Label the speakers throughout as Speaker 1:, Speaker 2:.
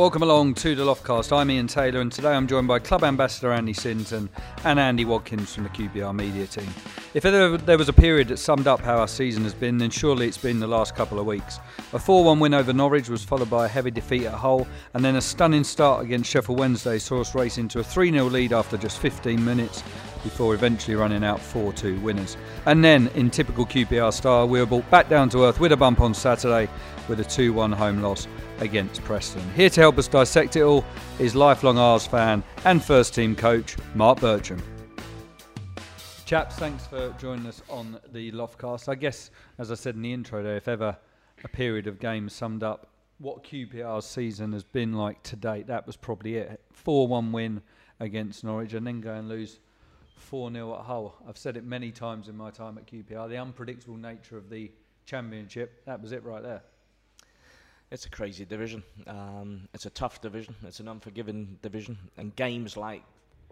Speaker 1: Welcome along to the Loftcast. I'm Ian Taylor, and today I'm joined by Club Ambassador Andy Sinton and Andy Watkins from the QPR media team. If ever there was a period that summed up how our season has been, then surely it's been the last couple of weeks. A 4 1 win over Norwich was followed by a heavy defeat at Hull, and then a stunning start against Sheffield Wednesday saw us race into a 3 0 lead after just 15 minutes before eventually running out 4 2 winners. And then, in typical QPR style, we were brought back down to earth with a bump on Saturday with a 2 1 home loss against Preston. Here to help us dissect it all is lifelong Ars fan and first team coach Mark Bircham. Chaps, thanks for joining us on the Loftcast. I guess, as I said in the intro there, if ever a period of games summed up what QPR's season has been like to date, that was probably it. 4 1 win against Norwich and then go and lose 4 0 at Hull. I've said it many times in my time at QPR. The unpredictable nature of the championship, that was it right there.
Speaker 2: It's a crazy division. Um, it's a tough division. It's an unforgiving division. And games like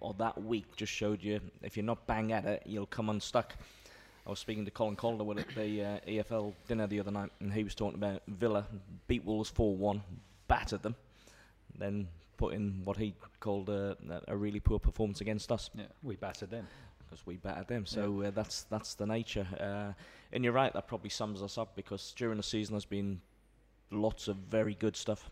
Speaker 2: or that week just showed you if you're not bang at it, you'll come unstuck. I was speaking to Colin Calderwood at the uh, EFL dinner the other night, and he was talking about Villa beat Wolves 4-1, battered them, then put in what he called a, a really poor performance against us.
Speaker 1: Yeah, we battered them
Speaker 2: because we battered them. So yeah. uh, that's that's the nature. Uh, and you're right, that probably sums us up because during the season there's been lots of very good stuff,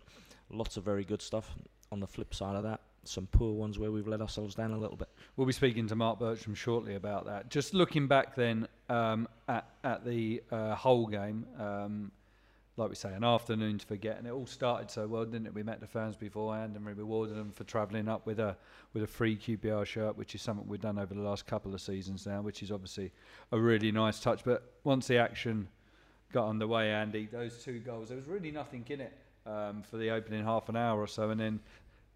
Speaker 2: lots of very good stuff. On the flip side of that, some poor ones where we've let ourselves down a little bit.
Speaker 1: We'll be speaking to Mark Bircham shortly about that. Just looking back then um, at at the uh, Hull game, um, like we say, an afternoon to forget, and it all started so well, didn't it? We met the fans beforehand and we rewarded them for travelling up with a with a free QPR shirt, which is something we've done over the last couple of seasons now, which is obviously a really nice touch. But once the action got underway, Andy. Those two goals, there was really nothing in it um, for the opening half an hour or so, and then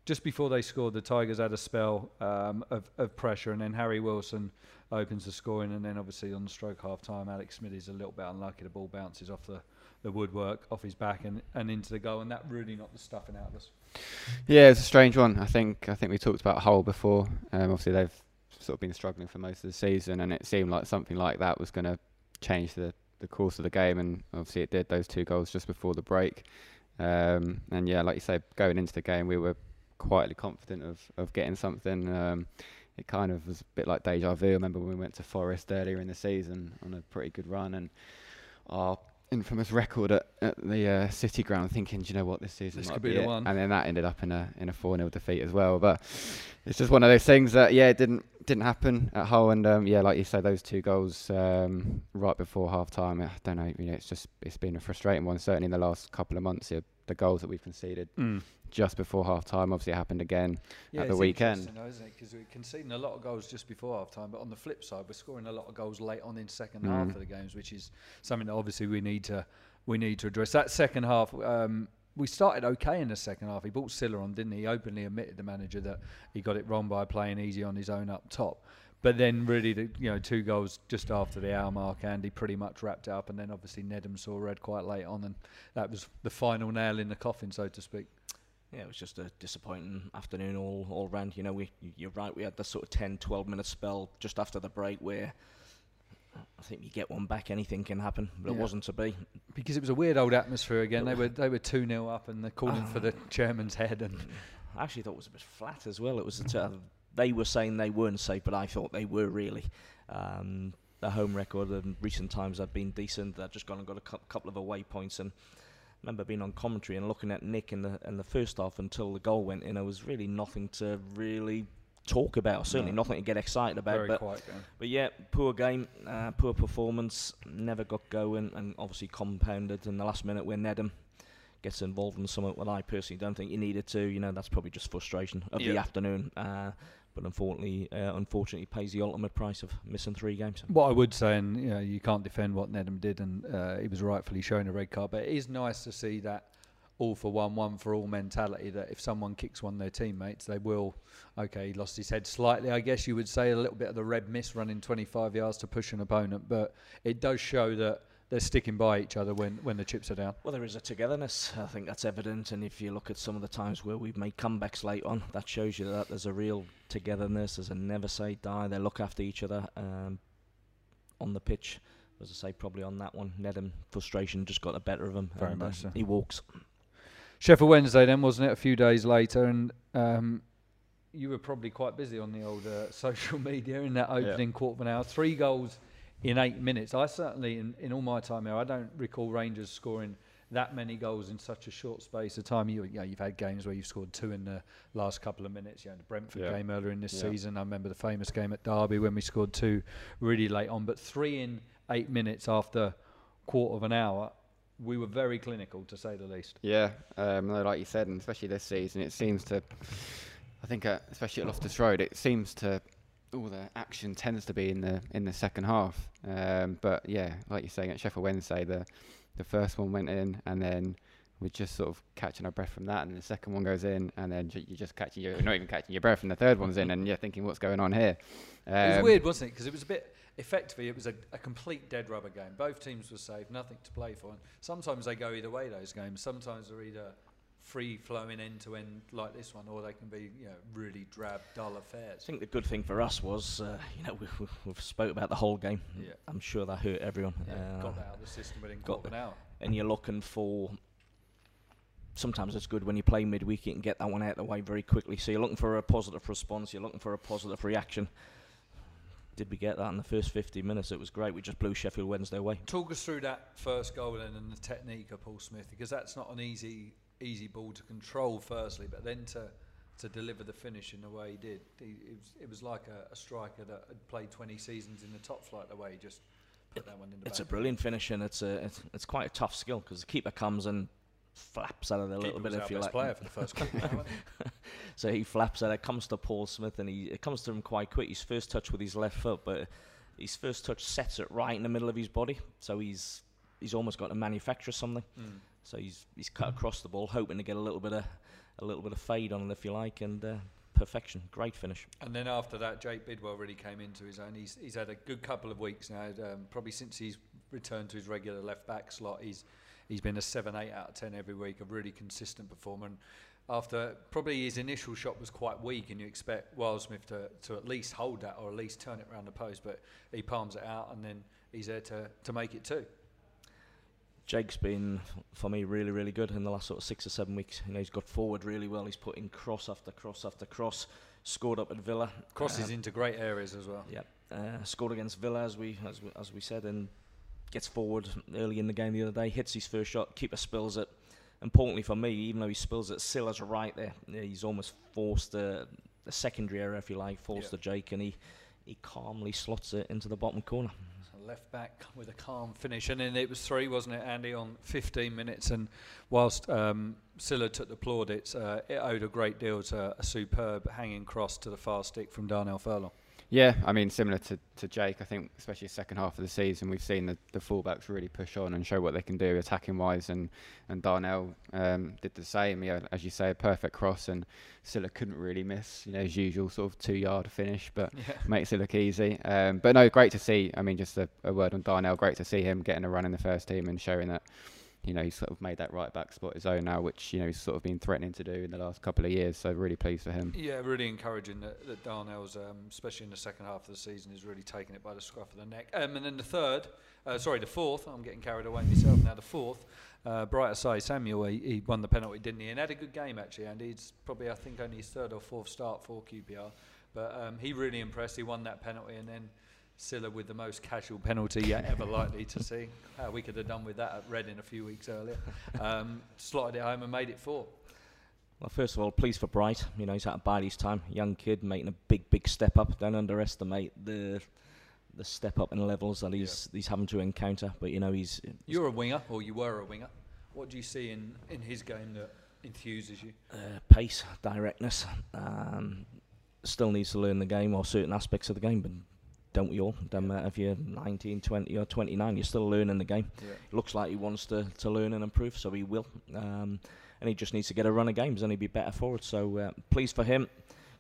Speaker 1: just before they scored, the Tigers had a spell um, of, of, pressure, and then Harry Wilson opens the scoring, and then obviously on the stroke half time, Alex Smithies a little bit unlucky. The ball bounces off the, the woodwork, off his back, and, and into the goal, and that really knocked the stuffing out of us.
Speaker 3: Yeah, it's a strange one. I think I think we talked about Hull before. Um, obviously, they've sort of been struggling for most of the season, and it seemed like something like that was going to change the the course of the game, and obviously it did. Those two goals just before the break, um, and yeah, like you say, going into the game, we were quietly confident of of getting something. Um, it kind of was a bit like deja vu. I remember when we went to Forest earlier in the season on a pretty good run, and our infamous record at, at the uh, City Ground, thinking, do you know what, this season
Speaker 1: this
Speaker 3: might
Speaker 1: could
Speaker 3: be,
Speaker 1: be the one.
Speaker 3: And then that ended up in a in a four 0 defeat as well. But it's just one of those things that yeah, it didn't didn't happen at Hull, and um, yeah, like you say, those two goals um, right before half time. I don't know, you know, it's just it's been a frustrating one. Certainly in the last couple of months, here, the goals that we've conceded mm. Just before half time. Obviously, it happened again
Speaker 1: yeah,
Speaker 3: at the weekend.
Speaker 1: Isn't it? Because we're conceding a lot of goals just before half time, but on the flip side, we're scoring a lot of goals late on in second mm. half of the games, which is something that obviously we need to we need to address. That second half. Um, we started okay in the second half. He brought Sylla on, didn't he? He openly admitted the manager that he got it wrong by playing Eze on his own up top. But then, really, the, you know, two goals just after the hour mark, Andy pretty much wrapped it up, and then obviously Nedum saw red quite late on, and that was the final nail in the coffin, so to speak.
Speaker 2: Yeah, it was just a disappointing afternoon all all round. You know, we you're right. We had the sort of 10, 12 minute spell just after the break where I think you get one back, anything can happen, but yeah. it wasn't to be.
Speaker 1: Because it was a weird old atmosphere again. They were they were two 0 up and they're calling for the chairman's head. And
Speaker 2: I actually thought it was a bit flat as well. It was they were saying they weren't safe, but I thought they were really. Um, the home record in recent times have been decent. They've just gone and got a cu- couple of away points and. Remember being on commentary and looking at Nick in the in the first half until the goal went in. There was really nothing to really talk about. Certainly no. nothing to get excited about.
Speaker 1: Very
Speaker 2: but, but yeah, poor game, uh, poor performance, never got going, and obviously compounded in the last minute when Nedum gets involved in something that I personally don't think he needed to. You know, that's probably just frustration of yeah. the afternoon. Uh, but unfortunately, uh, unfortunately, pays the ultimate price of missing three games.
Speaker 1: What I would say, and you know, you can't defend what Nedum did, and uh, he was rightfully shown a red card. But it is nice to see that all for one, one for all mentality that if someone kicks one of their teammates, they will. Okay, he lost his head slightly, I guess you would say, a little bit of the red miss running 25 yards to push an opponent, but it does show that they're sticking by each other when, when the chips are down.
Speaker 2: Well, there is a togetherness. I think that's evident, and if you look at some of the times where we've made comebacks late on, that shows you that there's a real togetherness. There's a never say die. They look after each other um, on the pitch as I say, probably on that one, Nedum frustration just got the better of him.
Speaker 1: Very
Speaker 2: and,
Speaker 1: much
Speaker 2: uh,
Speaker 1: so.
Speaker 2: He walks.
Speaker 1: Sheffield Wednesday, then wasn't it? A few days later, and um, you were probably quite busy on the old uh, social media in that opening quarter of an hour. Three goals in eight minutes. I certainly, in, in all my time here, I don't recall Rangers scoring that many goals in such a short space of time. You, you know, you've had games where you've scored two in the last couple of minutes. You know, the Brentford
Speaker 3: Yeah.
Speaker 1: game earlier in this
Speaker 3: Yeah.
Speaker 1: season. I remember the famous game at Derby when we scored two really late on, but three in eight minutes after quarter of an hour. We were very clinical, to say the least.
Speaker 3: Yeah, um, like you said, and especially this season, it seems to. I think, uh, especially at Loftus Road, it seems to all the action tends to be in the in the second half. Um, but yeah, like you're saying at Sheffield Wednesday, the the first one went in, and then we're just sort of catching our breath from that, and the second one goes in, and then you're just catching your not even catching your breath, and the third one's in, and you're thinking, what's going on here? Um,
Speaker 1: It was weird, wasn't it? Because it was a bit effectively it was a, a complete dead rubber game. Both teams were safe, nothing to play for. And sometimes they go either way. Those games. Sometimes they're either free flowing end to end like this one, or they can be you know really drab, dull affairs.
Speaker 2: I think the good thing for us was, uh, you know, we, we, we've spoke about the Hull game.
Speaker 1: Yeah.
Speaker 2: I'm sure that hurt everyone.
Speaker 1: Yeah,
Speaker 2: Uh,
Speaker 1: got that out of the system within
Speaker 2: got
Speaker 1: an hour.
Speaker 2: and you're looking for. Sometimes it's good when you play midweek, you can get that one out of the way very quickly. So you're looking for a positive response, you're looking for a positive reaction. Did we get that in the first 50 minutes? It was great. We just blew Sheffield Wednesday away.
Speaker 1: Talk us through that first goal and the technique of Paul Smyth, because that's not an easy easy ball to control. Firstly, but then to to deliver the finish in the way he did, he, it, was, it was like a, a striker that had played 20 seasons in the top flight. The way he just put that one in the
Speaker 2: It's a brilliant finish, and it's a it's, it's quite a tough skill because the keeper comes and flaps out of there a little
Speaker 1: Keeper
Speaker 2: bit
Speaker 1: was
Speaker 2: if you
Speaker 1: best
Speaker 2: like.
Speaker 1: player for the first quarter. wasn't?
Speaker 2: So he flaps out. It comes to Paul Smyth, and he it comes to him quite quick. His first touch with his left foot, but his first touch sets it right in the middle of his body. So he's he's almost got to manufacture something.
Speaker 1: Mm.
Speaker 2: So he's he's cut across the ball, hoping to get a little bit of a little bit of fade on it, if you like, and uh, perfection. Great finish.
Speaker 1: And then after that, Jake Bidwell really came into his own. He's, he's had a good couple of weeks now. Um, probably since he's returned to his regular left back slot, he's he's been a seven, eight out of ten every week. A really consistent performer. And after probably his initial shot was quite weak, and you expect Wildsmith to, to at least hold that or at least turn it around the post, but he palms it out, and then he's there to, to make it too.
Speaker 2: Jake's been for me really really good in the last sort of six or seven weeks. You know he's got forward really well. He's put in cross after cross after cross. Scored up at Villa.
Speaker 1: Crosses
Speaker 2: Um,
Speaker 1: into great areas as well.
Speaker 2: Yep. Uh, scored against Villa as we as we, as we said, and gets forward early in the game the other day. Hits his first shot. Keeper spills it. Importantly for me, even though he spills it, Sylla's right there. Yeah, He's almost forced a, a secondary error, if you like, forced
Speaker 1: Yeah.
Speaker 2: Jake, and he he calmly slots it into the bottom corner.
Speaker 1: Left back with a calm finish, and then it was three, wasn't it, Andy, on 15 minutes? And whilst um, Sylla took the plaudits, uh, it owed a great deal to a superb hanging cross to the far stick from Darnell Furlong.
Speaker 3: Yeah, I mean, similar to, to Jake, I think, especially the second half of the season, we've seen the, the fullbacks really push on and show what they can do attacking wise, and, and Darnell um, did the same. Yeah, as you say, a perfect cross, and Sylla couldn't really miss, you know, his usual sort of two yard finish, but
Speaker 1: Yeah.
Speaker 3: makes it look easy. Um, but no, great to see. I mean, just a, a word on Darnell, great to see him getting a run in the first team and showing that. You know, he's sort of made that right back spot his own now, which, you know, he's sort of been threatening to do in the last couple of years. So, really pleased for him.
Speaker 1: Yeah, really encouraging that, that Darnell's, um, especially in the second half of the season, is really taking it by the scruff of the neck. Um, and then the third, uh, sorry, the fourth, I'm getting carried away myself now, the fourth, uh, Bright Osayi, Samuel, he, he won the penalty, didn't he? And had a good game, actually, and he's probably, I think, only his third or fourth start for QPR. But um, he really impressed. He won that penalty, and then Sylla with the most casual penalty you're ever likely to see. How we could have done with that at Reading a few weeks earlier. Um, slotted it home and made it four.
Speaker 2: Well, first of all, pleased for Bright. You know, he's had to bide his time. Young kid making a big, big step up. Don't underestimate the the step up in levels that he's he's having to encounter. But you know, he's
Speaker 1: You're a winger, or you were a winger. What do you see in, in his game that enthuses you?
Speaker 2: uh, pace, directness. Um, still needs to learn the game or certain aspects of the game, but don't we all? Doesn't matter if you're 19, 20 or 29, you're still learning the game.
Speaker 1: Yeah.
Speaker 2: looks like he wants to, to learn and improve, so he will. Um, and he just needs to get a run of games, and he'll be better for it. So uh, pleased for him.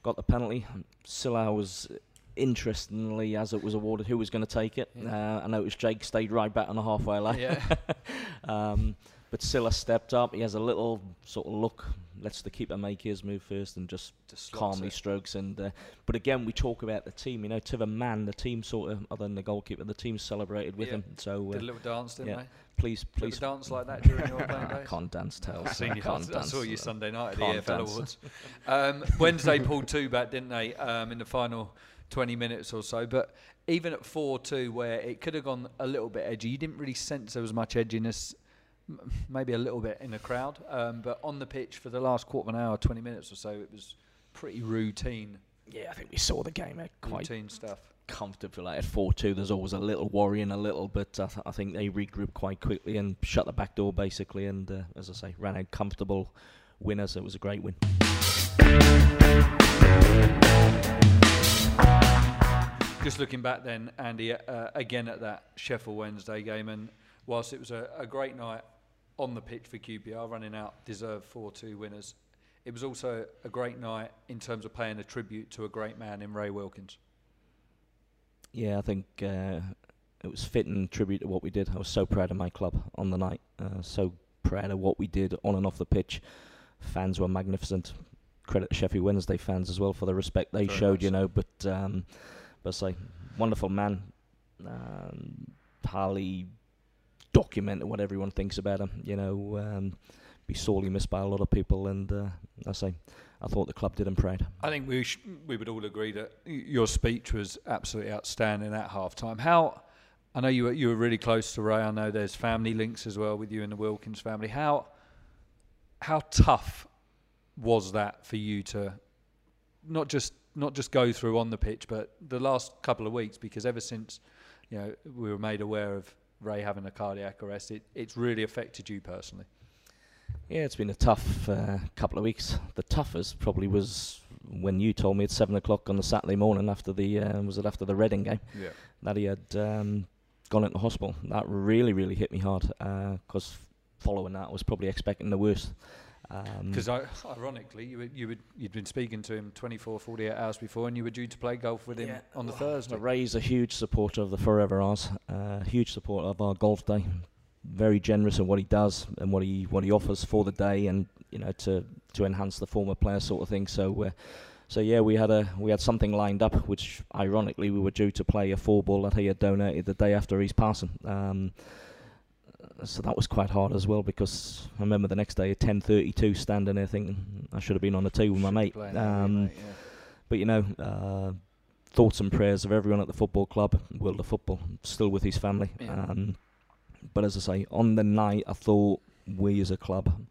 Speaker 2: Got the penalty. Sylla was interestingly, as it was awarded, who was going to take it.
Speaker 1: Yeah.
Speaker 2: Uh, I noticed Jake stayed right back on the halfway line.
Speaker 1: Yeah.
Speaker 2: um, but Sylla stepped up. He has a little sort of look. Let's the keeper make his move first and just,
Speaker 1: Just
Speaker 2: calmly
Speaker 1: it.
Speaker 2: strokes. And uh, but again, we talk about the team. You know, to the man, the team sort of other than the goalkeeper, the team celebrated with
Speaker 1: Yeah.
Speaker 2: him. So
Speaker 1: Did
Speaker 2: uh,
Speaker 1: a little dance, didn't
Speaker 2: yeah.
Speaker 1: they?
Speaker 2: please, please.
Speaker 1: dance like that during your playing
Speaker 2: I can't dance, tell.
Speaker 1: I've seen you
Speaker 2: can't
Speaker 1: dance. I saw you. Sunday night at the
Speaker 2: dance.
Speaker 1: Awards. Um, Wednesday pulled two back, didn't they, um, in the final 20 minutes or so. But even at 4 2, where it could have gone a little bit edgy, you didn't really sense there was much edginess, m- maybe a little bit in the crowd. Um, but on the pitch for the last quarter of an hour, 20 minutes or so, it was pretty routine,
Speaker 2: Yeah, I think we saw the game uh, quite
Speaker 1: routine stuff.
Speaker 2: comfortable. Like at 4 2, there's always a little worrying, a little, but I, th- I think they regrouped quite quickly and shut the back door basically. And uh, as I say, ran out comfortable winners. It was a great win.
Speaker 1: Just looking back then, Andy, uh, again at that Sheffield Wednesday game, and whilst it was a, a great night on the pitch for QPR, running out deserved 4 2 winners, it was also a great night in terms of paying a tribute to a great man in Ray Wilkins.
Speaker 2: Yeah, I think uh, it was fitting tribute to what we did. I was so proud of my club on the night. Uh, so proud of what we did on and off the pitch. Fans were magnificent. Credit to Sheffield Wednesday fans as well for the respect they
Speaker 1: Very
Speaker 2: showed,
Speaker 1: much
Speaker 2: you know. But um, but say, wonderful man. Um, highly documented what everyone thinks about him. You know, um, be sorely missed by a lot of people. And uh, I say, I thought the club did him proud.
Speaker 1: I think we sh- we would all agree that your speech was absolutely outstanding at half time. How I know you were, you were really close to Ray. I know there's family links as well with you and the Wilkins family. How how tough was that for you to not just not just go through on the pitch, but the last couple of weeks? Because ever since you know we were made aware of Ray having a cardiac arrest, it, it's really affected you personally.
Speaker 2: Yeah, it's been a tough uh, couple of weeks. The toughest probably was when you told me at seven o'clock on the Saturday morning after the uh, was it after the Reading game
Speaker 1: Yeah.
Speaker 2: that he had um, gone into hospital. That really, really hit me hard because following that, I was probably expecting the worst. Um,
Speaker 1: Because ironically, you, were- you would, you'd been speaking to him 24, 48 hours before, and you were due to play golf with him
Speaker 2: Yeah,
Speaker 1: on the
Speaker 2: well,
Speaker 1: Thursday.
Speaker 2: Ray's a huge supporter of the Forever R's, uh, huge supporter of our golf day. Very generous in what he does and what he what he offers for the day, and you know to to enhance the former player sort of thing. So, uh, so yeah, we had a we had something lined up, which ironically we were due to play a four ball that he had donated the day after his passing. Um, so that was quite hard as well because I remember the next day at 10:32 standing there thinking I should have been on the tee with my mate.
Speaker 1: playing that with your
Speaker 2: Um,
Speaker 1: mate, yeah.
Speaker 2: but you know, uh, thoughts and prayers of everyone at the football club, World of Football, still with his family.
Speaker 1: Yeah.
Speaker 2: Um, but as I say, on the night, I thought we as a club,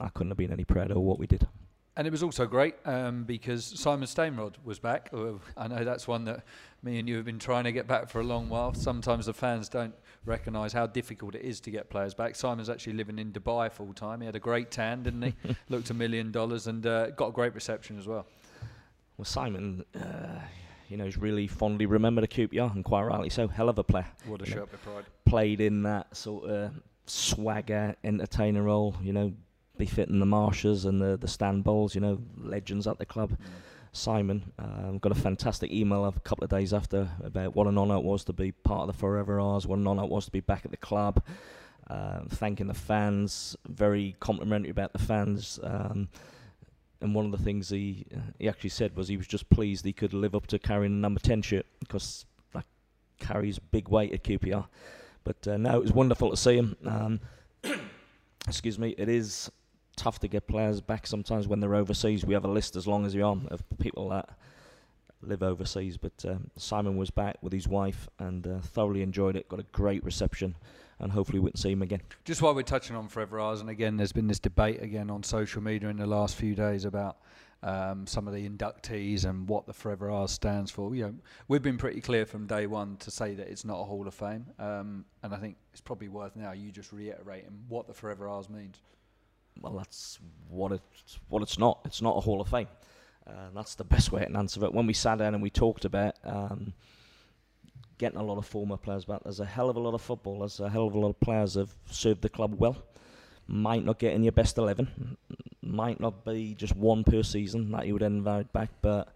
Speaker 2: I couldn't have been any prouder of what we did.
Speaker 1: And it was also great um, because Simon Stainrod was back. Uh, I know that's one that me and you have been trying to get back for a long while. Sometimes the fans don't recognise how difficult it is to get players back. Simon's actually living in Dubai full time. He had a great tan, didn't he? Looked a million dollars and uh, got a great reception as well.
Speaker 2: Well, Simon, uh, you know, is really fondly remembered at QPR, and quite rightly so. Hell of a player.
Speaker 1: What a of pride.
Speaker 2: Played in that sort of swagger, entertainer role, you know, befitting the Marshes and the, the Stan Bowles, you know, legends at the club. Simon. Um, got a fantastic email a couple of days after about what an honour it was to be part of the Forever R's, what an honour it was to be back at the club, uh, thanking the fans, very complimentary about the fans. Um, and one of the things he he actually said was he was just pleased he could live up to carrying number 10 shirt because that carries big weight at QPR. But uh, no, it was wonderful to see him. Um, excuse me, it is tough to get players back sometimes when they're overseas. We have a list as long as you are of people that live overseas. But um, Simon was back with his wife and uh, thoroughly enjoyed it. Got a great reception, and hopefully we can see him again.
Speaker 1: Just while we're touching on Forever R's, and again, there's been this debate again on social media in the last few days about um, some of the inductees and what the Forever R's stands for. You know, we've been pretty clear from day one to say that it's not a Hall of Fame, um, and I think it's probably worth now you just reiterating what the Forever R's means.
Speaker 2: Well, that's what it's what it's not. It's not a Hall of Fame. Uh, that's the best way to answer it. When we sat down and we talked about um, getting a lot of former players back, there's a hell of a lot of football. There's a hell of a lot of players have served the club well. Might not get in your best eleven. Might not be just one per season that you would invite back, but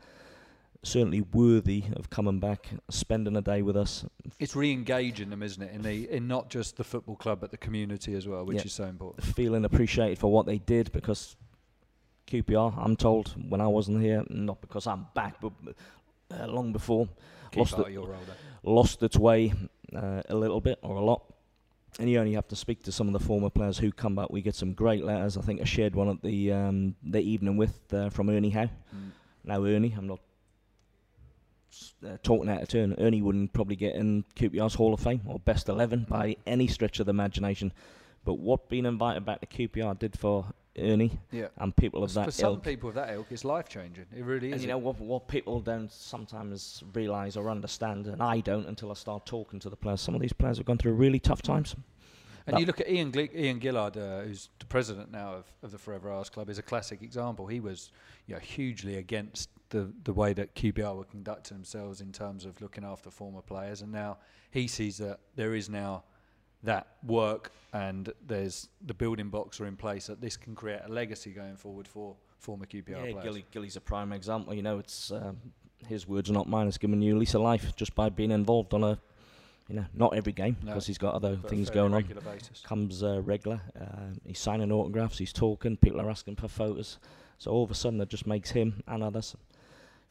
Speaker 2: certainly worthy of coming back, spending a day with us.
Speaker 1: It's re-engaging them, isn't it? In the in not just the football club, but the community as well, which
Speaker 2: Yeah.
Speaker 1: is so important.
Speaker 2: Feeling appreciated for what they did because QPR, I'm told, when I wasn't here, not because I'm back, but uh, long before,
Speaker 1: Keep
Speaker 2: Lost it. lost its way uh, a little bit or a lot. And you only have to speak to some of the former players who come back. We get some great letters. I think I shared one at the um, the evening with uh, from Ernie Howe.
Speaker 1: Mm.
Speaker 2: Now Ernie, I'm not uh, talking out of turn. Ernie wouldn't probably get in QPR's Hall of Fame or best eleven by any stretch of the imagination. But what being invited back to QPR did for Ernie
Speaker 1: Yeah.
Speaker 2: and people of
Speaker 1: For
Speaker 2: that
Speaker 1: some
Speaker 2: ilk.
Speaker 1: people of that ilk, it's life changing. It really is.
Speaker 2: And you know what? What people don't sometimes realise or understand, and I don't until I start talking to the players. Some of these players have gone through really tough times.
Speaker 1: And you look at Ian Gli- Ian Gillard, uh, who's the president now of, of the Forever R's Club, is a classic example. He was, you know, hugely against the the way that QPR were conducting themselves in terms of looking after former players, and now he sees that there is now that work and there's the building blocks are in place that this can create a legacy going forward for former QPR
Speaker 2: Yeah,
Speaker 1: players.
Speaker 2: Gilly, Gilly's a prime example. You know, it's um, his words, are not mine. It's given you a lease of life just by being involved on a, you know, not every game
Speaker 1: No,
Speaker 2: because he's got other things going on.
Speaker 1: basis.
Speaker 2: Comes uh, regular. Uh, he's signing autographs. He's talking. People are asking for photos. So all of a sudden, it just makes him and others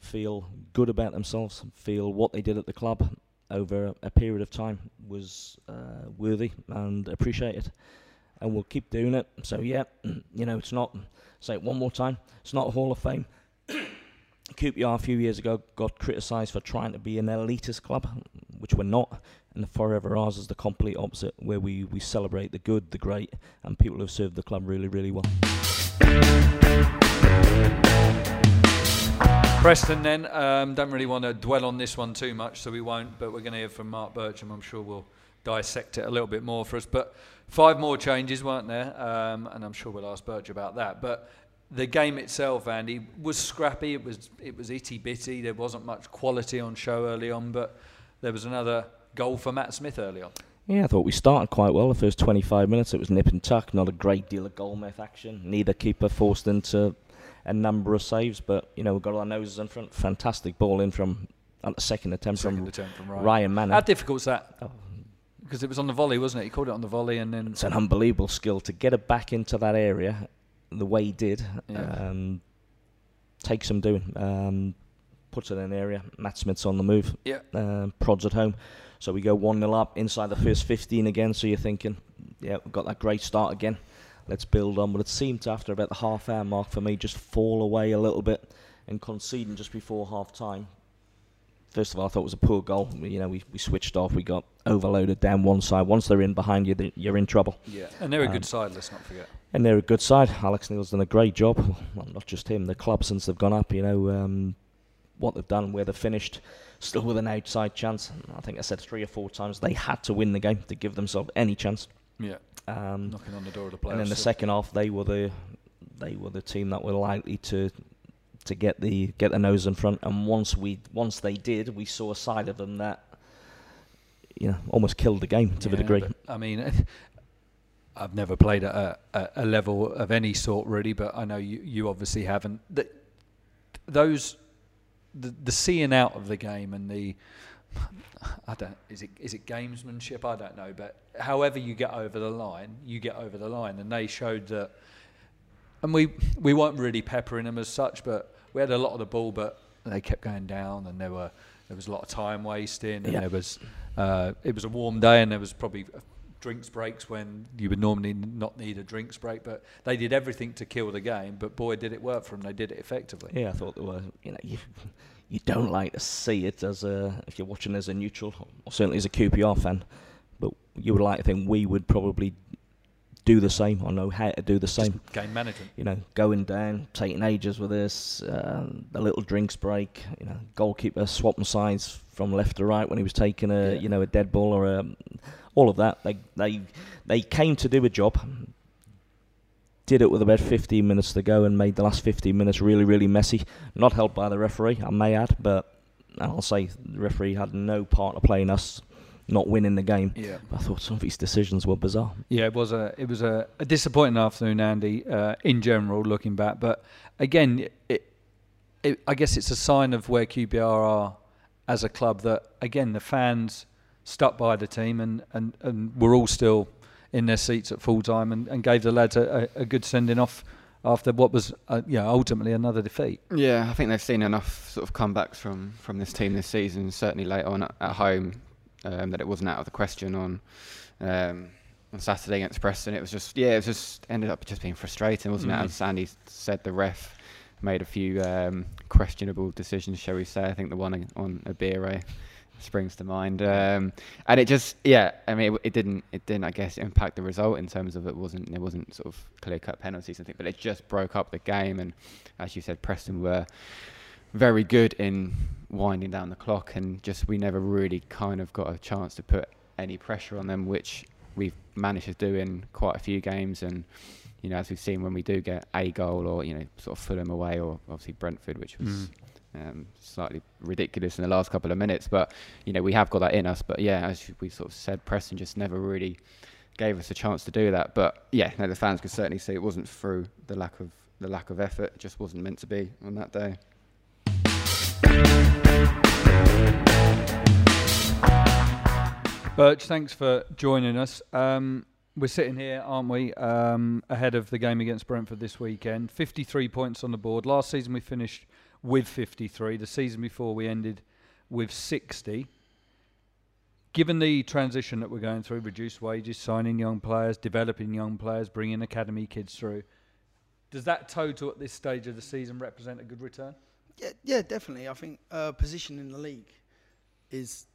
Speaker 2: feel good about themselves. Feel what they did at the club over a period of time was uh, worthy and appreciated. And we'll keep doing it. So yeah, you know, it's not. Say it one more time. It's not a Hall of Fame. QPR a few years ago got criticised for trying to be an elitist club, which we're not. And the Forever R's is the complete opposite, where we, we celebrate the good, the great, and people who've served the club really, really well.
Speaker 1: Preston then, um, don't really want to dwell on this one too much, so we won't, but we're going to hear from Mark Bircham. I'm sure we'll dissect it a little bit more for us. But five more changes, weren't there? Um, and I'm sure we'll ask Birch about that. But the game itself, Andy, was scrappy. It was it was itty bitty. There wasn't much quality on show early on, but there was another goal for Matt Smith early on.
Speaker 2: Yeah, I thought we started quite well. The first 25 minutes, it was nip and tuck, not a great deal of goal mouth action. Neither keeper forced into a number of saves, but you know we've got our noses in front. Fantastic ball in from the second attempt
Speaker 1: Second
Speaker 2: from
Speaker 1: attempt from Ryan.
Speaker 2: Ryan Manning.
Speaker 1: How difficult's that?
Speaker 2: Oh.
Speaker 1: Because it was on the volley, wasn't it? He called it on the volley, and then
Speaker 2: It's an unbelievable skill to get it back into that area the way he did.
Speaker 1: Yeah.
Speaker 2: Um, takes some doing. Um, puts it in an area. Matt Smith's on the move.
Speaker 1: Yeah.
Speaker 2: Um, prods at home. So we go 1 0 up inside the first 15 again. So you're thinking, yeah, we've got that great start again. Let's build on. But it seemed to, after about the half hour mark for me, just fall away a little bit and conceding just before half time. First of all, I thought it was a poor goal. We- You know, we, we switched off. We got overloaded down one side. Once they're in behind you, they- you're in trouble.
Speaker 1: yeah, and they're a
Speaker 2: Um,
Speaker 1: good side. Let's not forget.
Speaker 2: And they're a good side. Alex Neil's done a great job. Well, not just him, the club since they've gone up. You know um, what they've done, where they've finished, still with an outside chance. I think I said three or four times they had to win the game to give themselves any chance.
Speaker 1: Yeah,
Speaker 2: Um,
Speaker 1: knocking on the door of the playoffs.
Speaker 2: and in the
Speaker 1: so-
Speaker 2: second half, they were the they were the team that were likely to to get the get the nose in front. And once we once they did, we saw a side of them that you know almost killed the game to a
Speaker 1: Yeah,
Speaker 2: degree.
Speaker 1: but, I mean, I've never played at a, a, a level of any sort really, but I know you, you obviously haven't. The, those, the, the seeing out of the game and the, I don't, is it is it gamesmanship? I don't know, but however you get over the line, you get over the line, and they showed that. And we we weren't really peppering them as such, but we had a lot of the ball, but they kept going down, and there were there was a lot of time wasting, and
Speaker 2: Yeah.
Speaker 1: there was uh, it was a warm day, and there was probably drinks breaks when you would normally not need a drinks break, but they did everything to kill the game. But boy, did it work for them! They did it effectively.
Speaker 2: Yeah, I thought there were. You know, you, you don't like to see it as a if you're watching as a neutral, or certainly as a QPR fan, but you would like to think we would probably do the same or know how to do the same.
Speaker 1: Just game management.
Speaker 2: You know, going down, taking ages with this, uh, a little drinks break. You know, goalkeeper swapping sides from left to right when he was taking a
Speaker 1: Yeah.
Speaker 2: you know a dead ball or a, all of that. They they they came to do a job. Did it with about 15 minutes to go and made the last 15 minutes really, really messy. Not helped by the referee, I may add, but I'll say the referee had no part to play in us not winning the game.
Speaker 1: Yeah.
Speaker 2: I thought some of his decisions were bizarre.
Speaker 1: Yeah, it was a it was a, a disappointing afternoon, Andy. Uh, in general, looking back, but again, it it, I guess it's a sign of where QPR are as a club that again the fans stuck by the team and and and were all still in their seats at full time and, and gave the lads a, a, a good sending off after what was uh, you know, ultimately another defeat.
Speaker 3: Yeah, I think they've seen enough sort of comebacks from, from this team this season, certainly late on at, at home, um, that it wasn't out of the question on um, on Saturday against Preston. It was just yeah, it was just ended up just being frustrating, wasn't
Speaker 1: Mm.
Speaker 3: it? As Sandy said, the ref made a few um, questionable decisions, shall we say? I think the one on Ebere springs to mind, um, and it just yeah, I mean, it, it didn't it didn't I guess impact the result in terms of it wasn't it wasn't sort of clear cut penalties and things, but it just broke up the game, and as you said, Preston were very good in winding down the clock and just we never really kind of got a chance to put any pressure on them which we've managed to do in quite a few games. And you know as we've seen when we do get a goal or you know sort of Fulham away or obviously Brentford which was
Speaker 1: Mm.
Speaker 3: Um, slightly ridiculous in the last couple of minutes but you know we have got that in us but yeah as we sort of said Preston just never really gave us a chance to do that but yeah no, the fans could certainly see it wasn't through the lack of the lack of effort it just wasn't meant to be on that day
Speaker 1: Birch, thanks for joining us. Um, we're sitting here, aren't we, um, ahead of the game against Brentford this weekend. 53 points on the board. Last season we finished with 53. The season before we ended with 60. Given the transition that we're going through, reduced wages, signing young players, developing young players, bringing academy kids through, does that total at this stage of the season represent a good return?
Speaker 4: Yeah, yeah, definitely. I think uh, position in the league is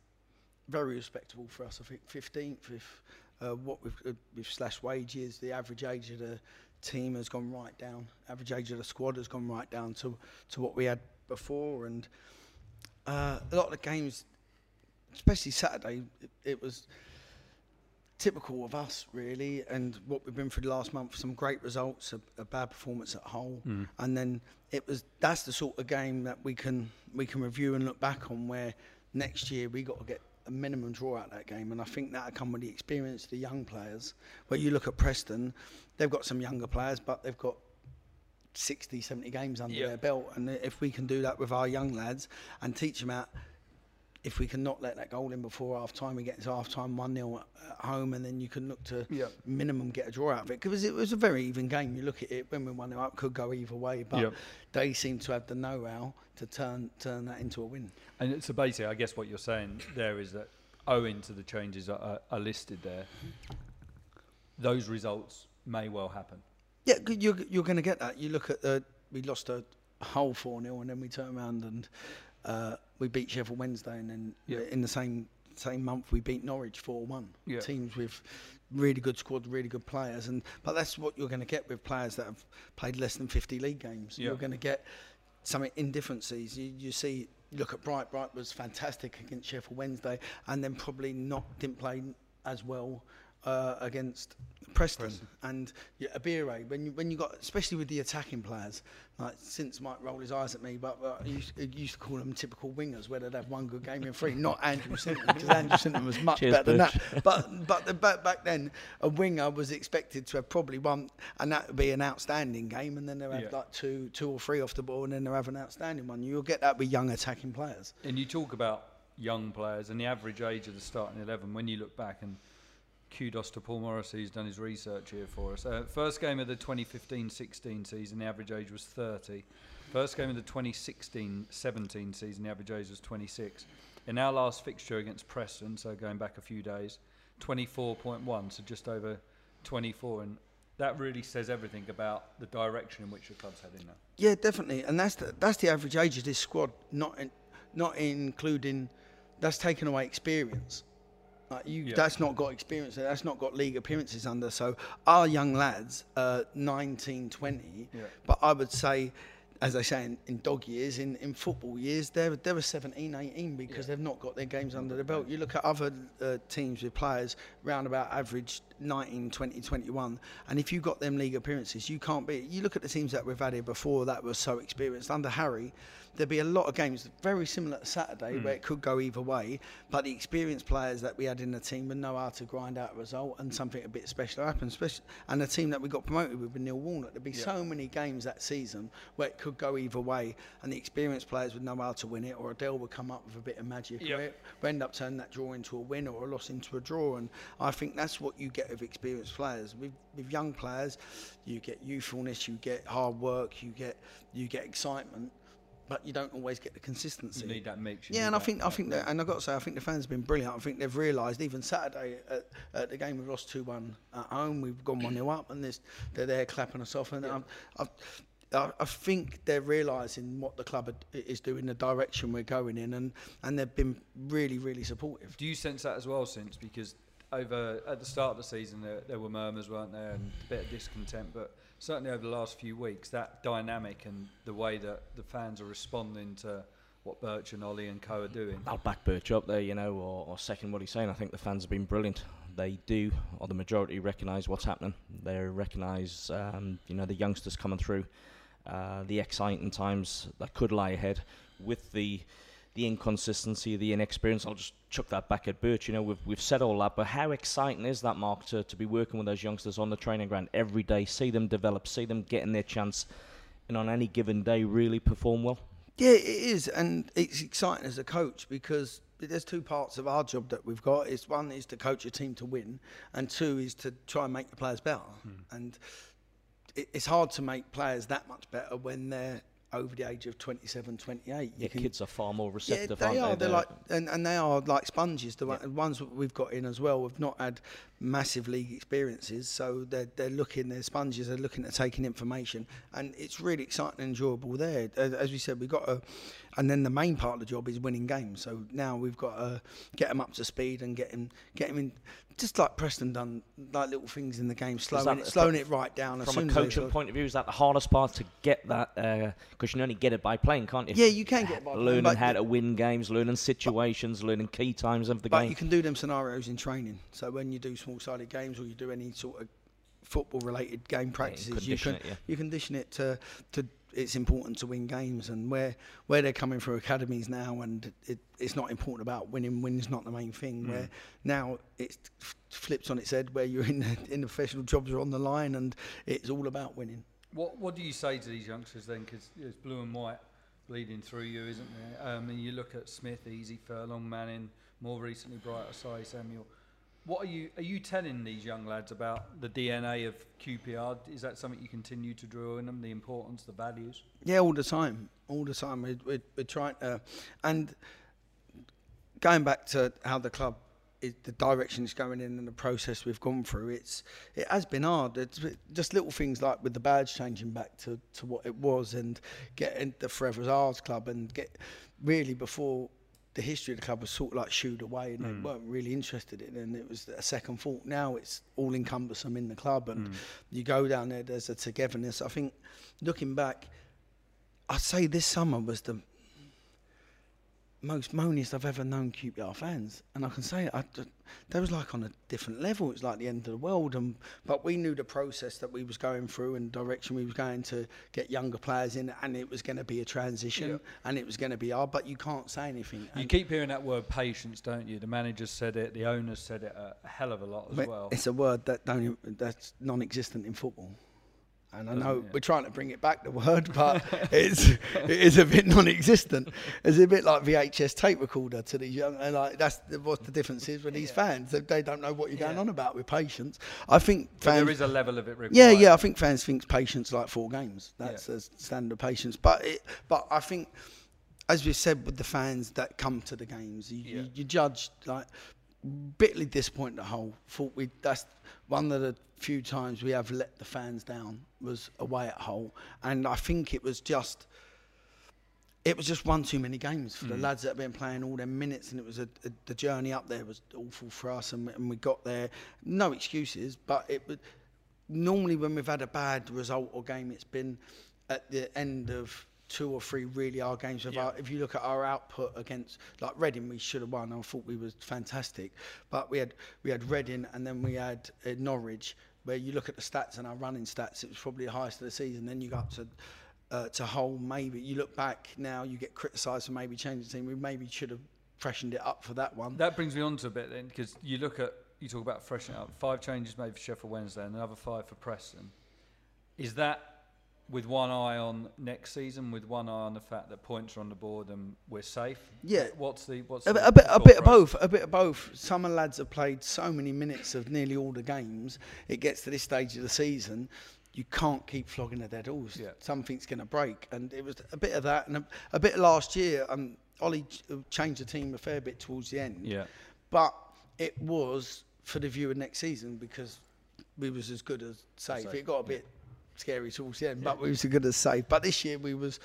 Speaker 4: very respectable for us. I think 15th with uh, what we've, uh, with slash wages, the average age of the team has gone right down. Average age of the squad has gone right down to to what we had before, and uh, a lot of the games, especially Saturday, it, it was typical of us really, and what we've been through the last month. Some great results, a, a bad performance at Hull, and then it was that's the sort of game that we can we can review and look back on where next year we got to get a minimum draw out that game and I think that'll come with the experience of the young players where you look at Preston they've got some younger players but they've got 60 70 games under
Speaker 1: Yeah.
Speaker 4: their belt and if we can do that with our young lads and teach them out if we can not let that goal in before half time we get to half time 1-0 at home and then you can look to
Speaker 1: Yeah.
Speaker 4: minimum get a draw out of it because it was a very even game. You look at it when we won it up, could go either way, but
Speaker 1: Yep.
Speaker 4: they seem to have the know-how to turn turn that into a win.
Speaker 1: And so basically, I guess what you're saying there is that owing to the changes that are, are listed there, those results may well happen.
Speaker 4: Yeah, you're you're going to get that. You look at the we lost a Hull four 0 and then we turn around and uh, we beat Sheffield Wednesday, and then
Speaker 1: Yeah.
Speaker 4: in the same same month we beat Norwich four one.
Speaker 1: Yeah.
Speaker 4: Teams with really good squad, really good players, and but that's what you're going to get with players that have played less than 50 league games.
Speaker 1: Yeah.
Speaker 4: You're going to get some indifferences. You, you see, you look at Bright. Bright was fantastic against Sheffield Wednesday, and then probably not didn't play as well uh, against Preston.
Speaker 1: Preston.
Speaker 4: And yeah, Ebere, when you when you got especially with the attacking players, like since Mike rolled his eyes at me, but, but I used, I used to call them typical wingers, where they'd have one good game in three. Not Andrew Sinton, because Andrew Sinton was much
Speaker 2: Cheers,
Speaker 4: better than that. But but the, back back then, a winger was expected to have probably one, and that would be an outstanding game, and then they'll have
Speaker 1: Yeah.
Speaker 4: like two two or three off the ball, and then they'll have an outstanding one. You'll get that with young attacking players.
Speaker 1: And you talk about young players and the average age of the starting 11 when you look back and kudos to Paul Morrissey who's done his research here for us. Uh, first game of the 2015-16 season the average age was 30. First game of the 2016-17 season the average age was 26. In our last fixture against Preston, so going back a few days, 24.1, so just over 24 and that really says everything about the direction in which the club's heading now.
Speaker 4: Yeah, definitely, and that's the, that's the average age of this squad, not in, not including that's taken away experience. You,
Speaker 1: Yeah.
Speaker 4: that's not got experience. That's not got league appearances under. So our young lads, uh, 19, 20,
Speaker 1: Yeah.
Speaker 4: but I would say, as I say, in, in dog years, in, in football years, they're they were 17, 18 because they've not got their games under their belt. You look at other uh, teams with players round about average 19, 20, 21, and if you got them league appearances, you can't be. You look at the teams that we've had here before that were so experienced. Under Harry, there'd be a lot of games very similar to Saturday hmm. where it could go either way, but the experienced players that we had in the team would know how to grind out a result and something a bit special happened. And the team that we got promoted with, with Neil Warnock, there'd be so many games that season where it could go either way, and the experienced players would know how to win it, or Adel would come up with a bit of magic. We end up turning that draw into a win or a loss into a draw, and I think that's what you get with experienced players. With with young players, you get youthfulness, you get hard work, you get you get excitement. But you don't always get the consistency.
Speaker 1: You need that mix.
Speaker 4: Yeah, and I think I think that, and I've got to say, I think the fans have been brilliant. I think they've realised even Saturday at, at the game we lost two one at home, we've gone one 0 up, and this, they're there clapping us off, and I'm- um, I've, I, I think they're realising what the club is doing, the direction we're going in, and and they've been really really supportive.
Speaker 1: Do you sense that as well, since because over at the start of the season there, there were murmurs, weren't there, and a bit of discontent, but certainly over the last few weeks, that dynamic and the way that the fans are responding to what Birch and Ollie and Co are doing.
Speaker 2: I'll back Birch up there, you know, or, or second what he's saying. I think the fans have been brilliant. They do, or the majority, recognise what's happening. They recognise, um, you know, the youngsters coming through, uh, the exciting times that could lie ahead with the the inconsistency, the inexperience. I'll just chuck that back at Birch. You know, we've we've said all that, but how exciting is that, Mark, to, to be working with those youngsters on the training ground every day, see them develop, see them getting their chance, and on any given day really perform well.
Speaker 4: Yeah, it is, and it's exciting as a coach because there's two parts of our job that we've got. Is one is to coach a team to win, and two is to try and make the players better. Hmm. And it's hard to make players that much better when they're over the age of 27, 28. You
Speaker 2: Yeah,
Speaker 4: can-
Speaker 2: kids are far more receptive, yeah,
Speaker 4: they
Speaker 2: aren't
Speaker 4: are.
Speaker 2: they?
Speaker 4: They're like, and, and they are like sponges. The one- ones that we've got in as well we've not had massive league experiences, so they're they're looking. They're sponges. They're looking at taking information, and it's really exciting and enjoyable there. As we said, we've got a, and then the main part of the job is winning games. So now we've got to get them up to speed and get them get 'em in. Just like Preston done, like little things in the game, slowing it, slowing it right down. as
Speaker 2: From a coaching point of view, is that the hardest part to get that? Uh, because you can only get it by playing, can't you?
Speaker 4: Yeah, you can get by playing,
Speaker 2: learning
Speaker 4: but
Speaker 2: how to win games, learning situations, learning key times of the
Speaker 4: But
Speaker 2: game.
Speaker 4: you can do them scenarios in training. So when you do small-sided games or you do any sort of football-related game practices, you
Speaker 2: condition
Speaker 4: can
Speaker 2: it, yeah.
Speaker 4: you condition it to to. It's important to win games, and where where they're coming through academies now, and it, it's not important about winning. Winning's not the main thing. Where now it's f- flips on its head, where you're in the, in the professional jobs are on the line, and it's all about winning.
Speaker 1: What What do you say to these youngsters then? Because there's blue and white bleeding through you, isn't there? Um, and you look at Smith, Eze, Furlong, Manning, more recently Bright Osayi, Samuel. What are you are you telling these young lads about the DNA of QPR? Is that something you continue to draw in them? The importance, the values.
Speaker 4: Yeah, all the time, all the time. We're, we're, we're trying to, uh, and going back to how the club, is, the direction it's going in, and the process we've gone through. It's it has been hard. It's just little things like with the badge changing back to, to what it was, and getting the Forever's Ours club, and get really before. The history of the club was sort of like shooed away, and they hmm. weren't really interested in, it, and it was a second thought. Now it's all encompassing in the club, and hmm. you go down there. There's a togetherness. I think, looking back, I'd say this summer was the most moaniest I've ever known QPR fans, and I can say it. I, they was like on a different level. It's like the end of the world, and but we knew the process that we was going through and direction we was going to get younger players in, and it was going to be a transition,
Speaker 1: Yeah.
Speaker 4: and it was going to be hard. But you can't say anything.
Speaker 1: You keep hearing that word patience, don't you? The manager said it, the owners said it a hell of a lot as well.
Speaker 4: It's a word that don't that's non-existent in football. And I know
Speaker 1: it?
Speaker 4: we're trying to bring it back the word, but it's it is a bit non-existent. It's a bit like VHS tape recorder to these young. And like that's the, what the difference is with these fans. They, they don't know what you're going
Speaker 1: Yeah.
Speaker 4: on about with patience. I think fans.
Speaker 1: there is a level of it required.
Speaker 4: Yeah, yeah. I think fans think patience like four games. That's the standard patience. But it, but I think, as we said with the fans that come to the games, you,
Speaker 1: Yeah.
Speaker 4: you, you judge like bitterly disappointed at Hull. Thought we that's one of the few times we have let the fans down was away at Hull, and I think it was just. It was just one too many games for the mm. lads that have been playing all their minutes, and it was a, a, the journey up there was awful for us, and, and we got there. No excuses, but it would normally when we've had a bad result or game, it's been at the end of two or three really hard games. Of
Speaker 1: Yeah.
Speaker 4: our, if you look at our output against like Reading, we should have won. I thought we was fantastic, but we had we had Reading and then we had uh, Norwich. Where you look at the stats and our running stats, it was probably the highest of the season. Then you go up to uh, to Hull, maybe you look back now, you get criticised for maybe changing the team. We maybe should have freshened it up for that one.
Speaker 1: That brings me on to a bit then, because you look at, you talk about freshening up. Five changes made for Sheffield Wednesday and another five for Preston. Is that with one eye on next season, with one eye on the fact that points are on the board and we're safe.
Speaker 4: Yeah.
Speaker 1: What's the what's
Speaker 4: A,
Speaker 1: the
Speaker 4: bit- a bit, a bit of both. A bit of both. Some of lads have played so many minutes of nearly all the games. It gets to this stage of the season, you can't keep flogging a dead horse.
Speaker 1: Yeah.
Speaker 4: Something's going to break, and it was a bit of that, and a, a bit last year. Um, Ollie changed the team a fair bit towards the end.
Speaker 1: Yeah.
Speaker 4: but it was for the view of next season because we was as good as safe.
Speaker 1: Safe,
Speaker 4: It got a bit scary towards the end, but we was as good as safe. But this year we was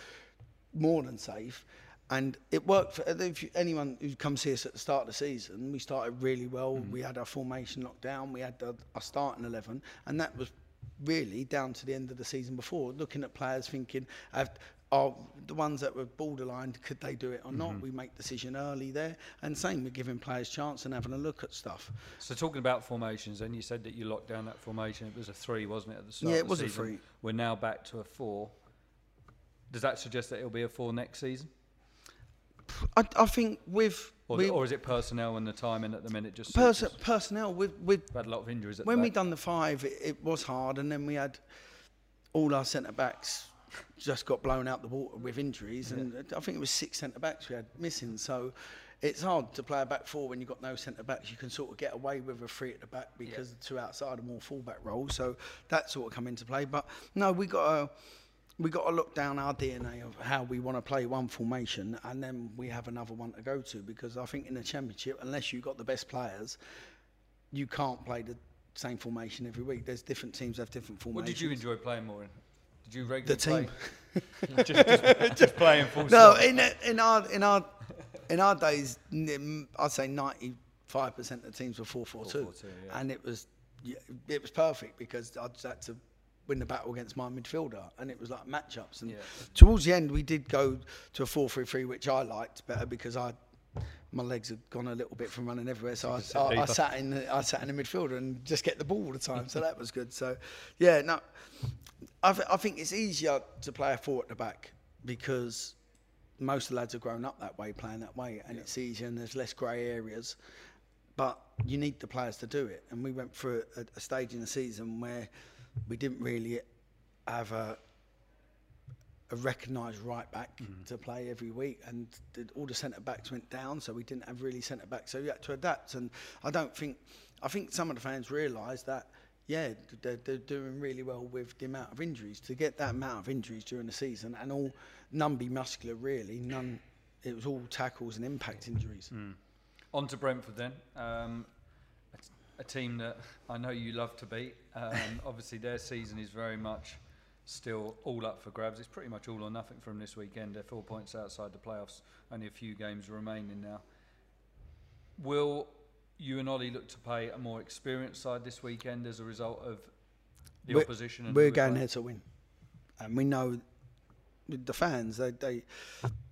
Speaker 4: more than safe, and it worked for if you, anyone who comes see us at the start of the season. We started really well. Mm-hmm. We had our formation locked down. We had our starting eleven, and that was really down to the end of the season before. Looking at players, thinking, have, are the ones that were borderline, could they do it or not? Mm-hmm. We make decision early there, and same we're giving players chance and having a look at stuff.
Speaker 1: So talking about formations, then you said that you locked down that formation. It was a three, wasn't it, at the start?
Speaker 4: Yeah, it was a three.
Speaker 1: We're now back to a four. Does that suggest that it'll be a four next season,
Speaker 4: I, I think with
Speaker 1: or,
Speaker 4: we,
Speaker 1: or is it personnel and the timing at the minute just?
Speaker 4: pers-
Speaker 1: suits us?
Speaker 4: personnel with with
Speaker 1: We've had a lot of injuries. At
Speaker 4: when we done the five, it, it was hard, and then we had all our centre backs just got blown out the water with injuries, and I think it was six centre backs we had missing. So it's hard to play a back four when you've got no centre backs. You can sort of get away with a three at the back because the two outside are more fullback roles. So that sort of come into play. But no, we got to we got to look down our DNA of how we want to play one formation, and then we have another one to go to. Because I think in the championship, unless you have got the best players, you can't play the same formation every week. There's different teams have different
Speaker 1: What
Speaker 4: formations.
Speaker 1: did you enjoy playing more in? Did you regularly
Speaker 4: The team.
Speaker 1: play? just, just, just playing full
Speaker 4: No,
Speaker 1: stop.
Speaker 4: in in our in our in our days, I'd say ninety five percent of the teams were four four two,
Speaker 1: 4-4-2, yeah.
Speaker 4: and it was it was perfect because I just had to win the battle against my midfielder, and it was like matchups. And
Speaker 1: Yeah.
Speaker 4: towards the end, we did go to a four three three, which I liked better because I. My legs had gone a little bit from running everywhere, so I, I, I sat in the, I sat in the midfielder and just get the ball all the time. So that was good. So, yeah, no, I, th- I think it's easier to play a four at the back because most of the lads have grown up that way, playing that way, and it's easier and there's less grey areas. But you need the players to do it, and we went through a, a stage in the season where we didn't really have a a recognised right back mm-hmm. to play every week, and the, all the centre backs went down, so we didn't have really centre backs. So we had to adapt, and I don't think I think some of the fans realised that. Yeah, they're, they're doing really well with the amount of injuries. To get that amount of injuries during the season, and all none be muscular really, none. It was all tackles and impact injuries.
Speaker 1: On to Brentford then. Um, a, a team that I know you love to beat. Um, obviously, their season is very much still all up for grabs. It's pretty much all or nothing from this weekend. They're four points outside the playoffs. Only a few games remaining now. Will you and Ollie look to play a more experienced side this weekend as a result of the
Speaker 4: We're-
Speaker 1: opposition? And
Speaker 4: We're going
Speaker 1: playing?
Speaker 4: here to win, and we know the fans they they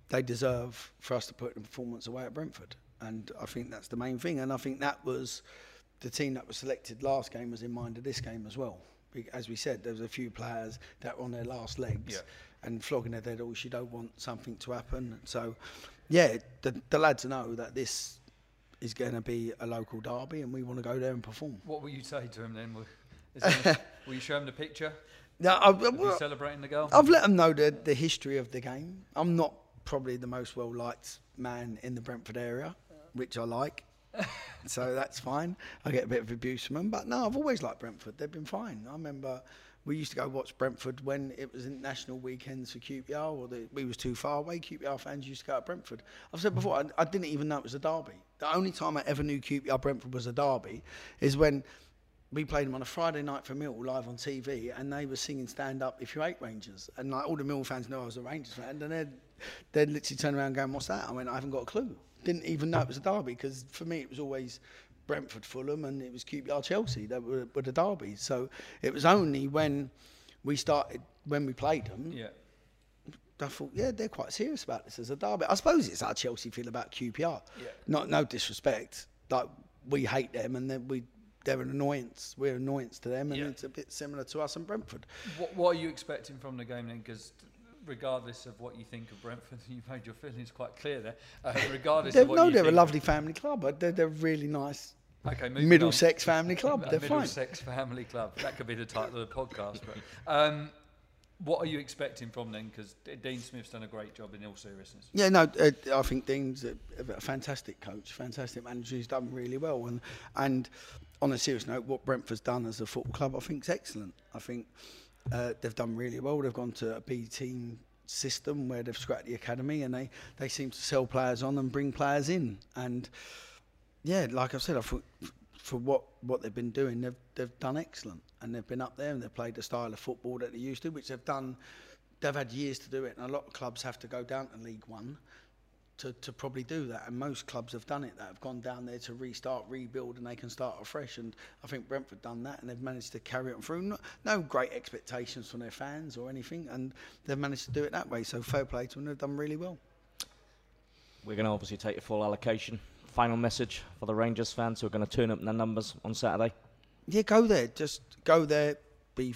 Speaker 4: they deserve for us to put the performance away at Brentford, and I think that's the main thing. And I think that was the team that was selected last game was in mind of this game as well. As we said, there was a few players that were on their last legs
Speaker 1: Yeah.
Speaker 4: and flogging their dead horse. You don't want something to happen. So, yeah, the, the lads know that this is going to be a local derby, and we want to go there and perform.
Speaker 1: What will you say to him then? Will, there, will you show him the picture?
Speaker 4: Now, I, well,
Speaker 1: celebrating the goal?
Speaker 4: I've let them know the, the history of the game. I'm not probably the most well liked man in the Brentford area, which I like. so that's fine. I get a bit of abuse from them. But no, I've always liked Brentford. They've been fine. I remember we used to go watch Brentford when it was international weekends for QPR or the, we was too far away. QPR fans used to go to Brentford. I've said before, I, I didn't even know it was a derby. The only time I ever knew QPR uh, Brentford was a derby is when we played them on a Friday night for Mill live on TV, and they were singing "Stand Up If You Hate Rangers," and like all the Mill fans know I was a Rangers fan, and they'd they'd literally turn around going, "What's that?" I went, "I haven't got a clue." Didn't even know it was a derby because for me it was always Brentford, Fulham, and it was QPR, uh, Chelsea that were, were the derbies. So it was only when we started when we played them
Speaker 1: Yeah.
Speaker 4: I thought, yeah, they're quite serious about this as a derby. I suppose it's how Chelsea feel about QPR.
Speaker 1: Yeah.
Speaker 4: Not no disrespect. Like we hate them and then we they're an annoyance. We're an annoyance to them and
Speaker 1: Yeah.
Speaker 4: it's a bit similar to us and Brentford.
Speaker 1: What, what are you expecting from the game then? Because regardless of what you think of Brentford, you've made your feelings quite clear there. Uh, regardless
Speaker 4: They're,
Speaker 1: of what
Speaker 4: no,
Speaker 1: you
Speaker 4: they're a lovely family club. but They're, they're a really nice
Speaker 1: Okay,
Speaker 4: Middlesex
Speaker 1: on.
Speaker 4: family club. They're fine.
Speaker 1: Middlesex family club. That could be the title of the podcast. But um, what are you expecting from them? Because Dean Smith's done a great job in all seriousness.
Speaker 4: Yeah, no, uh, I think Dean's a, a fantastic coach, fantastic manager. He's done really well, and and on a serious note, what Brentford's done as a football club, I think, is excellent. I think uh, they've done really well. They've gone to a B team system where they've scrapped the academy, and they they seem to sell players on and bring players in, and yeah, like I said, I thought for what, what they've been doing, they've they've done excellent, and they've been up there and they've played the style of football that they used to, which they've done. They've had years to do it, and a lot of clubs have to go down to League One to, to probably do that. And most clubs have done it. That have gone down there to restart, rebuild, and they can start afresh. And I think Brentford done that, and they've managed to carry it through. No, no great expectations from their fans or anything, and they've managed to do it that way. So fair play to them. They've done really well.
Speaker 2: We're going to obviously take a full allocation final message for the Rangers fans who are going to turn up in their numbers on Saturday?
Speaker 4: Yeah, go there. Just go there. Be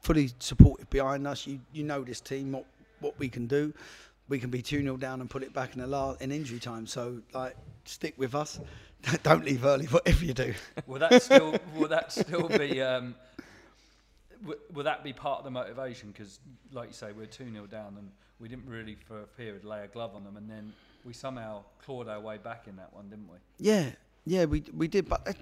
Speaker 4: fully supportive behind us. You you know this team what what we can do. We can be two 0 down and put it back in the last in injury time. So like stick with us. Don't leave early, whatever you do.
Speaker 1: Will that still will that still be? Um, will that be part of the motivation? Because, like you say, we're 2 0 down and we didn't really, for a period, lay a glove on them. And then we somehow clawed our way back in that one, didn't we?
Speaker 4: Yeah, yeah, we we did. But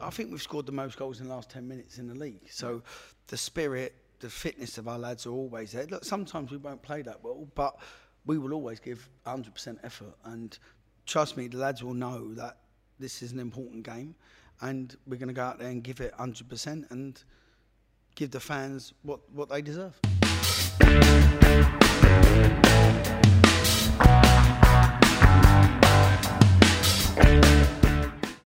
Speaker 4: I think we've scored the most goals in the last ten minutes in the league. So the spirit, the fitness of our lads are always there. Look, sometimes we won't play that well, but we will always give 100% effort. And trust me, the lads will know that this is an important game, and we're going to go out there and give it 100% and give the fans what what they deserve.